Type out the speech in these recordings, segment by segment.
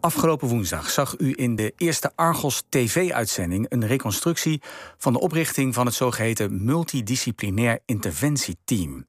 Afgelopen woensdag zag u in de eerste Argos TV-uitzending een reconstructie van de oprichting van het zogeheten multidisciplinair interventieteam.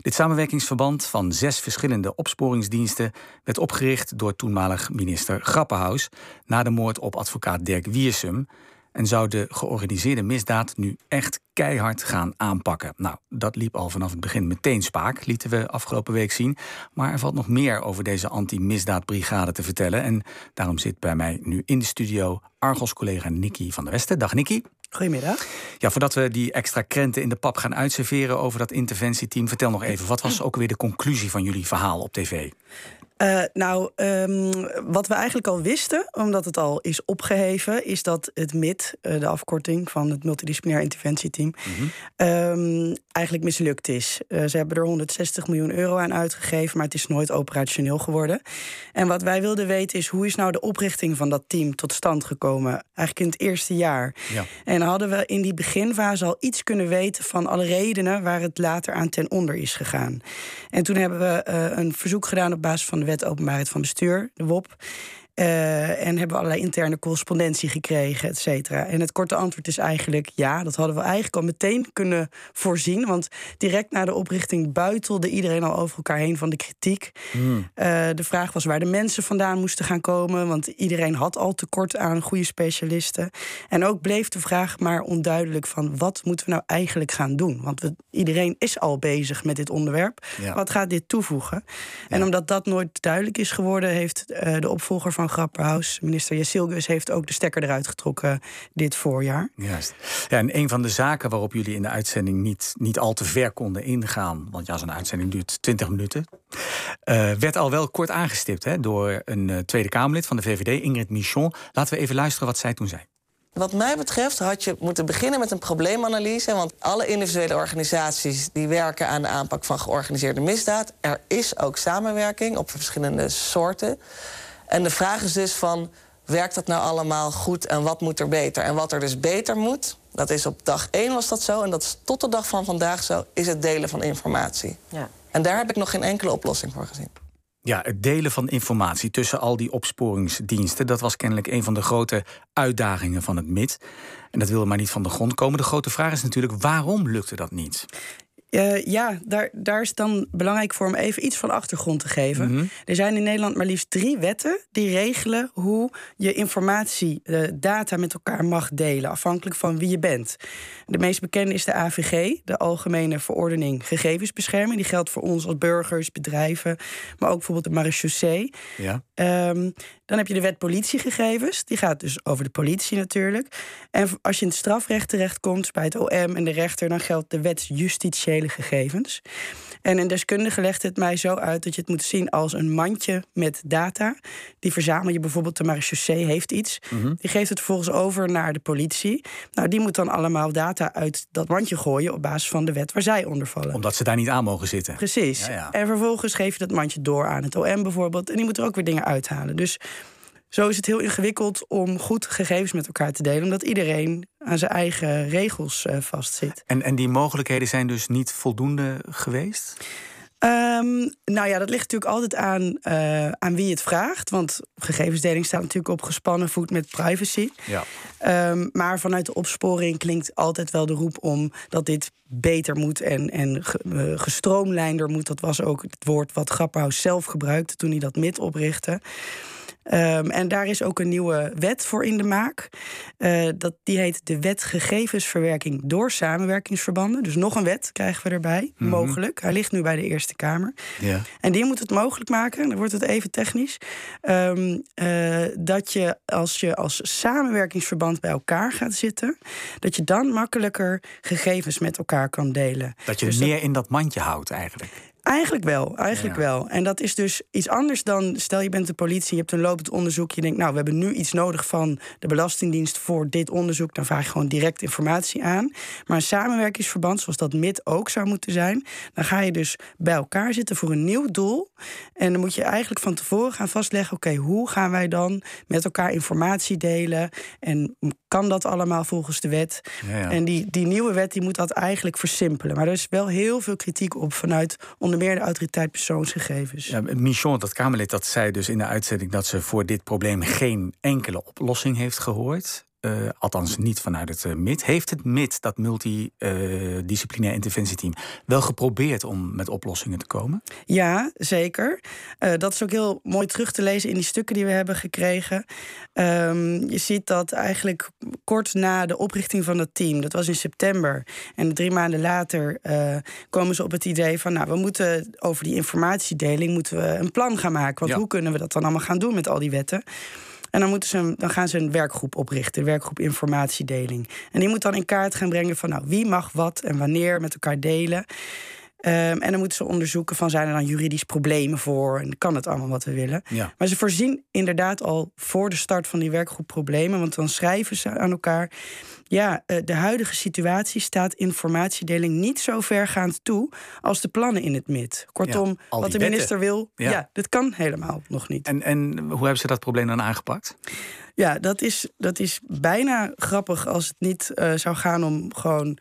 Dit samenwerkingsverband van zes verschillende opsporingsdiensten werd opgericht door toenmalig minister Grappenhaus na de moord op advocaat Dirk Wiersum en zou de georganiseerde misdaad nu echt keihard gaan aanpakken. Nou, dat liep al vanaf het begin meteen spaak, lieten we afgelopen week zien. Maar er valt nog meer over deze anti-misdaadbrigade te vertellen. En daarom zit bij mij nu in de studio Argos-collega Nicky van der Westen. Dag Nicky. Goedemiddag. Ja, voordat we die extra krenten in de pap gaan uitserveren over dat interventieteam, vertel nog even, wat was ook weer de conclusie van jullie verhaal op tv? Uh, nou, um, wat we eigenlijk al wisten, omdat het al is opgeheven, is dat het MIT, uh, de afkorting van het Multidisciplinair Interventieteam, mm -hmm. um, eigenlijk mislukt is. Uh, ze hebben er 160 miljoen euro aan uitgegeven, maar het is nooit operationeel geworden. En wat wij wilden weten is hoe is nou de oprichting van dat team tot stand gekomen? Eigenlijk in het eerste jaar. Ja. En hadden we in die beginfase al iets kunnen weten van alle redenen waar het later aan ten onder is gegaan. En toen hebben we een verzoek gedaan op basis van de Wet Openbaarheid van Bestuur, de WOP. Uh, en hebben we allerlei interne correspondentie gekregen, et cetera. En het korte antwoord is eigenlijk ja. Dat hadden we eigenlijk al meteen kunnen voorzien. Want direct na de oprichting buitelde iedereen al over elkaar heen van de kritiek. Mm. Uh, de vraag was waar de mensen vandaan moesten gaan komen. Want iedereen had al tekort aan goede specialisten. En ook bleef de vraag maar onduidelijk van wat moeten we nou eigenlijk gaan doen? Want we, iedereen is al bezig met dit onderwerp. Ja. Wat gaat dit toevoegen? Ja. En omdat dat nooit duidelijk is geworden, heeft uh, de opvolger van Grapperhaus, minister Jessilgus, heeft ook de stekker eruit getrokken dit voorjaar. Juist. Ja, en een van de zaken waarop jullie in de uitzending niet, niet al te ver konden ingaan, want ja, zo'n uitzending duurt 20 minuten, uh, werd al wel kort aangestipt hè, door een uh, Tweede Kamerlid van de VVD, Ingrid Michon. Laten we even luisteren wat zij toen zei. Wat mij betreft had je moeten beginnen met een probleemanalyse. Want alle individuele organisaties die werken aan de aanpak van georganiseerde misdaad. Er is ook samenwerking op verschillende soorten. En de vraag is dus van, werkt dat nou allemaal goed en wat moet er beter? En wat er dus beter moet, dat is op dag één was dat zo... en dat is tot de dag van vandaag zo, is het delen van informatie. Ja. En daar heb ik nog geen enkele oplossing voor gezien. Ja, het delen van informatie tussen al die opsporingsdiensten... dat was kennelijk een van de grote uitdagingen van het MIT. En dat wilde maar niet van de grond komen. De grote vraag is natuurlijk, waarom lukte dat niet? Uh, ja, daar, daar is dan belangrijk voor om even iets van achtergrond te geven. Mm -hmm. Er zijn in Nederland maar liefst drie wetten die regelen hoe je informatie, uh, data met elkaar mag delen, afhankelijk van wie je bent. De meest bekende is de AVG, de Algemene Verordening Gegevensbescherming. Die geldt voor ons als burgers, bedrijven, maar ook bijvoorbeeld de marechaussee. Ja. Um, dan heb je de wet politiegegevens. Die gaat dus over de politie natuurlijk. En als je in het strafrecht terechtkomt bij het OM en de rechter, dan geldt de wet justitiële gegevens. En een deskundige legt het mij zo uit dat je het moet zien als een mandje met data. Die verzamel je bijvoorbeeld, de marechaussee heeft iets. Mm-hmm. Die geeft het vervolgens over naar de politie. Nou, die moet dan allemaal data uit dat mandje gooien op basis van de wet waar zij onder vallen. Omdat ze daar niet aan mogen zitten. Precies. Ja, ja. En vervolgens geef je dat mandje door aan het OM bijvoorbeeld. En die moet er ook weer dingen uithalen. Dus zo is het heel ingewikkeld om goed gegevens met elkaar te delen, omdat iedereen aan zijn eigen regels uh, vastzit. En, en die mogelijkheden zijn dus niet voldoende geweest? Um, nou ja, dat ligt natuurlijk altijd aan, uh, aan wie het vraagt. Want gegevensdeling staat natuurlijk op gespannen voet met privacy. Ja. Um, maar vanuit de opsporing klinkt altijd wel de roep om dat dit beter moet en, en uh, gestroomlijnder moet. Dat was ook het woord wat Grapperhaus zelf gebruikte toen hij dat MIT oprichtte. Um, en daar is ook een nieuwe wet voor in de maak. Uh, dat, die heet de Wet Gegevensverwerking door Samenwerkingsverbanden. Dus nog een wet krijgen we erbij, -hmm. mogelijk. Hij ligt nu bij de Eerste Kamer. Ja. En die moet het mogelijk maken, dan wordt het even technisch. Um, uh, dat je als je als samenwerkingsverband bij elkaar gaat zitten, dat je dan makkelijker gegevens met elkaar kan delen. Dat je dus meer dat... in dat mandje houdt eigenlijk. Eigenlijk wel, eigenlijk ja. wel. En dat is dus iets anders dan, stel je bent de politie, je hebt een lopend onderzoek, je denkt, nou, we hebben nu iets nodig van de Belastingdienst voor dit onderzoek, dan vraag je gewoon direct informatie aan. Maar een samenwerkingsverband, zoals dat MIT ook zou moeten zijn, dan ga je dus bij elkaar zitten voor een nieuw doel. En dan moet je eigenlijk van tevoren gaan vastleggen, oké, okay, hoe gaan wij dan met elkaar informatie delen? En kan dat allemaal volgens de wet? Ja, ja. En die, die nieuwe wet die moet dat eigenlijk versimpelen. Maar er is wel heel veel kritiek op vanuit onder meer de autoriteit persoonsgegevens. Ja, Michon, dat Kamerlid, dat zei dus in de uitzending dat ze voor dit probleem geen enkele oplossing heeft gehoord. Uh, althans niet vanuit het uh, MIT. Heeft het MIT, dat multidisciplinair interventieteam, wel geprobeerd om met oplossingen te komen? Ja, zeker. Uh, dat is ook heel mooi terug te lezen in die stukken die we hebben gekregen. Um, je ziet dat eigenlijk kort na de oprichting van dat team, dat was in september, en drie maanden later komen ze op het idee van, nou, we moeten over die informatiedeling moeten we een plan gaan maken. Want Ja. hoe kunnen we dat dan allemaal gaan doen met al die wetten? En dan, moeten ze, dan gaan ze een werkgroep oprichten, een werkgroep informatiedeling. En die moet dan in kaart gaan brengen van nou, wie mag wat en wanneer met elkaar delen. Ehm, en dan moeten ze onderzoeken van zijn er dan juridisch problemen voor en kan het allemaal wat we willen. Ja. Maar ze voorzien inderdaad al voor de start van die werkgroep problemen, want dan schrijven ze aan elkaar. Ja, eh, de huidige situatie staat informatiedeling niet zo vergaand toe als de plannen in het MIT. Kortom, wat de minister wetten. wil, Ja. ja. dit kan helemaal nog niet. En, en hoe hebben ze dat probleem dan aangepakt? Ja, dat is, dat is bijna grappig als het niet eh, zou gaan om gewoon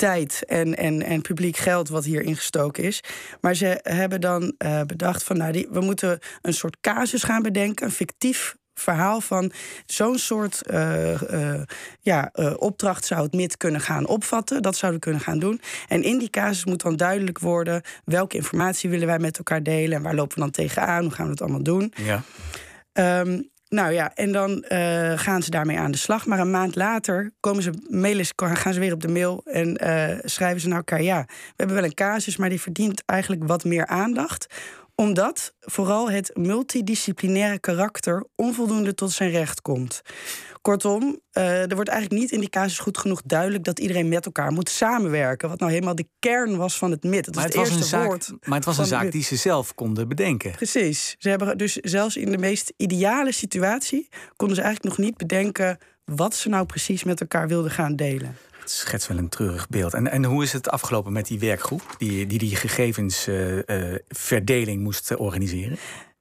tijd en, en, en publiek geld wat hier ingestoken is. Maar ze hebben dan eh, bedacht van nou, die, we moeten een soort casus gaan bedenken, een fictief verhaal van zo'n soort eh, eh, ja, opdracht zou het MIT kunnen gaan opvatten. Dat zouden we kunnen gaan doen. En in die casus moet dan duidelijk worden welke informatie willen wij met elkaar delen en waar lopen we dan tegenaan, hoe gaan we dat allemaal doen. Ja. Ehm, nou ja, en dan eh, gaan ze daarmee aan de slag. Maar een maand later komen ze, mailen, gaan ze weer op de mail en eh, schrijven ze naar elkaar: ja, we hebben wel een casus, maar die verdient eigenlijk wat meer aandacht omdat vooral het multidisciplinaire karakter onvoldoende tot zijn recht komt. Kortom, eh, er wordt eigenlijk niet in die casus goed genoeg duidelijk dat iedereen met elkaar moet samenwerken. Wat nou helemaal de kern was van het MIT. Dat Maar het, het, was een eerste zaak, woord. maar het was een zaak die ze zelf konden bedenken. Precies. Ze hebben dus zelfs in de meest ideale situatie konden ze eigenlijk nog niet bedenken wat ze nou precies met elkaar wilden gaan delen. Het schetst wel een treurig beeld. En, en hoe is het afgelopen met die werkgroep die die, die gegevensverdeling moest eh, organiseren?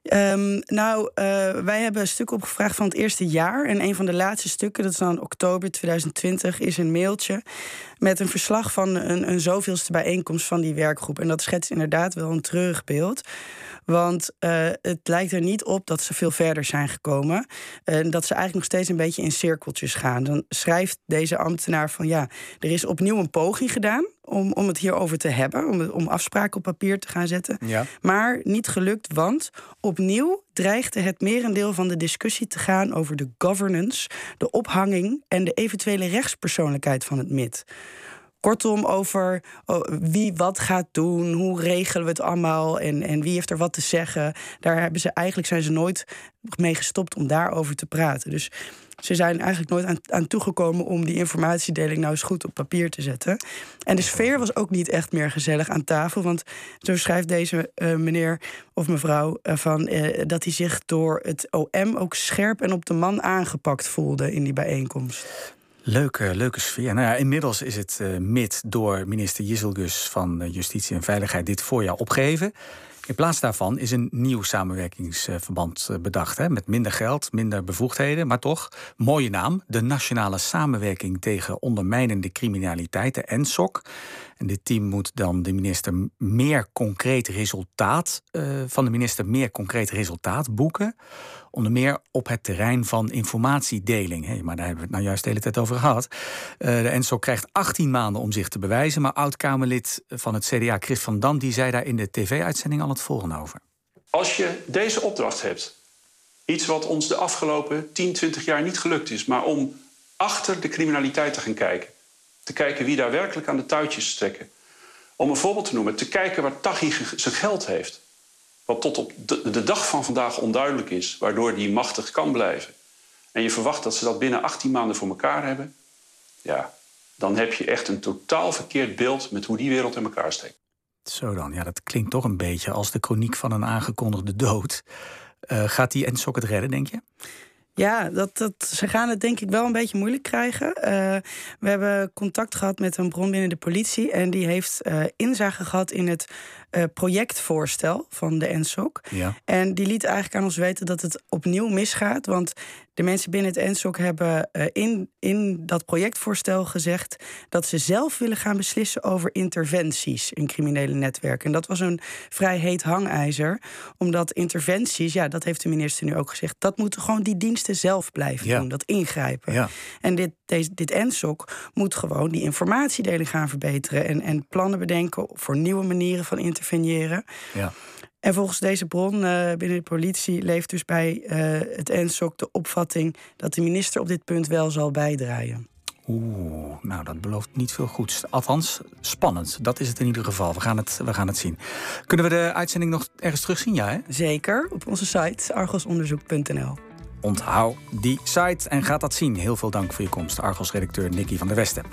Ehm, nou, eh, wij hebben stukken opgevraagd van het eerste jaar. En een van de laatste stukken, dat is dan oktober 2020, is een mailtje met een verslag van een, een zoveelste bijeenkomst van die werkgroep. En dat schetst inderdaad wel een treurig beeld. Want eh, het lijkt er niet op dat ze veel verder zijn gekomen. En dat ze eigenlijk nog steeds een beetje in cirkeltjes gaan. Dan schrijft deze ambtenaar van ja, er is opnieuw een poging gedaan om, om het hierover te hebben. Om, om afspraken op papier te gaan zetten. Ja. Maar niet gelukt, want opnieuw dreigde het merendeel van de discussie te gaan over de governance, de ophanging en de eventuele rechtspersoonlijkheid van het MIT. Kortom, over oh, wie wat gaat doen, hoe regelen we het allemaal en, en wie heeft er wat te zeggen. Daar hebben ze eigenlijk zijn ze nooit mee gestopt om daarover te praten. Dus ze zijn eigenlijk nooit aan, aan toegekomen om die informatiedeling nou eens goed op papier te zetten. En de sfeer was ook niet echt meer gezellig aan tafel. Want zo schrijft deze eh, meneer of mevrouw van, eh, dat hij zich door het OM ook scherp en op de man aangepakt voelde in die bijeenkomst. Leuke, leuke sfeer. Nou ja, inmiddels is het MIT door minister Jisselgus van Justitie en Veiligheid dit voorjaar opgeheven. In plaats daarvan is een nieuw samenwerkingsverband eh, bedacht. Hè, met minder geld, minder bevoegdheden, maar toch mooie naam. De Nationale Samenwerking tegen Ondermijnende Criminaliteit, de NSOC. En dit team moet dan de minister meer concreet resultaat eh, van de minister meer concreet resultaat boeken. Onder meer op het terrein van informatiedeling. Hey, maar daar hebben we het nou juist de hele tijd over gehad. Eh, de NSOC krijgt 18 maanden om zich te bewijzen. Maar oud-Kamerlid van het CDA, Chris van Dam, die zei daar in de tv-uitzending al het volgende over. Als je deze opdracht hebt, iets wat ons de afgelopen 10, 20 jaar niet gelukt is, maar om achter de criminaliteit te gaan kijken. Te kijken wie daar werkelijk aan de touwtjes trekken. Om een voorbeeld te noemen, te kijken waar Taghi zijn geld heeft. Wat tot op de, dag van vandaag onduidelijk is, waardoor die machtig kan blijven. En je verwacht dat ze dat binnen 18 maanden voor elkaar hebben. Ja, dan heb je echt een totaal verkeerd beeld met hoe die wereld in elkaar steekt. Zo dan, ja, dat klinkt toch een beetje als de chroniek van een aangekondigde dood. Eh, gaat die NSOC het redden, denk je? Ja, dat, dat, ze gaan het denk ik wel een beetje moeilijk krijgen. Eh, we hebben contact gehad met een bron binnen de politie. En die heeft eh, inzage gehad in het projectvoorstel van de NSOC. Ja. En die liet eigenlijk aan ons weten dat het opnieuw misgaat. Want de mensen binnen het NSOC hebben uh, in, in dat projectvoorstel gezegd dat ze zelf willen gaan beslissen over interventies in criminele netwerken. En dat was een vrij heet hangijzer, omdat interventies, ja, dat heeft de minister nu ook gezegd, dat moeten gewoon die diensten zelf blijven Ja. doen, dat ingrijpen. Ja. En dit, deze, dit NSOC moet gewoon die informatiedeling gaan verbeteren en, en plannen bedenken voor nieuwe manieren van interveneren. Ja. En volgens deze bron eh, binnen de politie leeft dus bij eh, het NSOC de opvatting dat de minister op dit punt wel zal bijdraaien. Oeh, nou dat belooft niet veel goeds. Althans, spannend. Dat is het in ieder geval. We gaan het, we gaan het zien. Kunnen we de uitzending nog ergens terugzien? Ja, hè? Zeker op onze site argosonderzoek.nl. Onthoud die site en gaat dat zien. Heel veel dank voor je komst, Argos-redacteur Nicky van der Westen.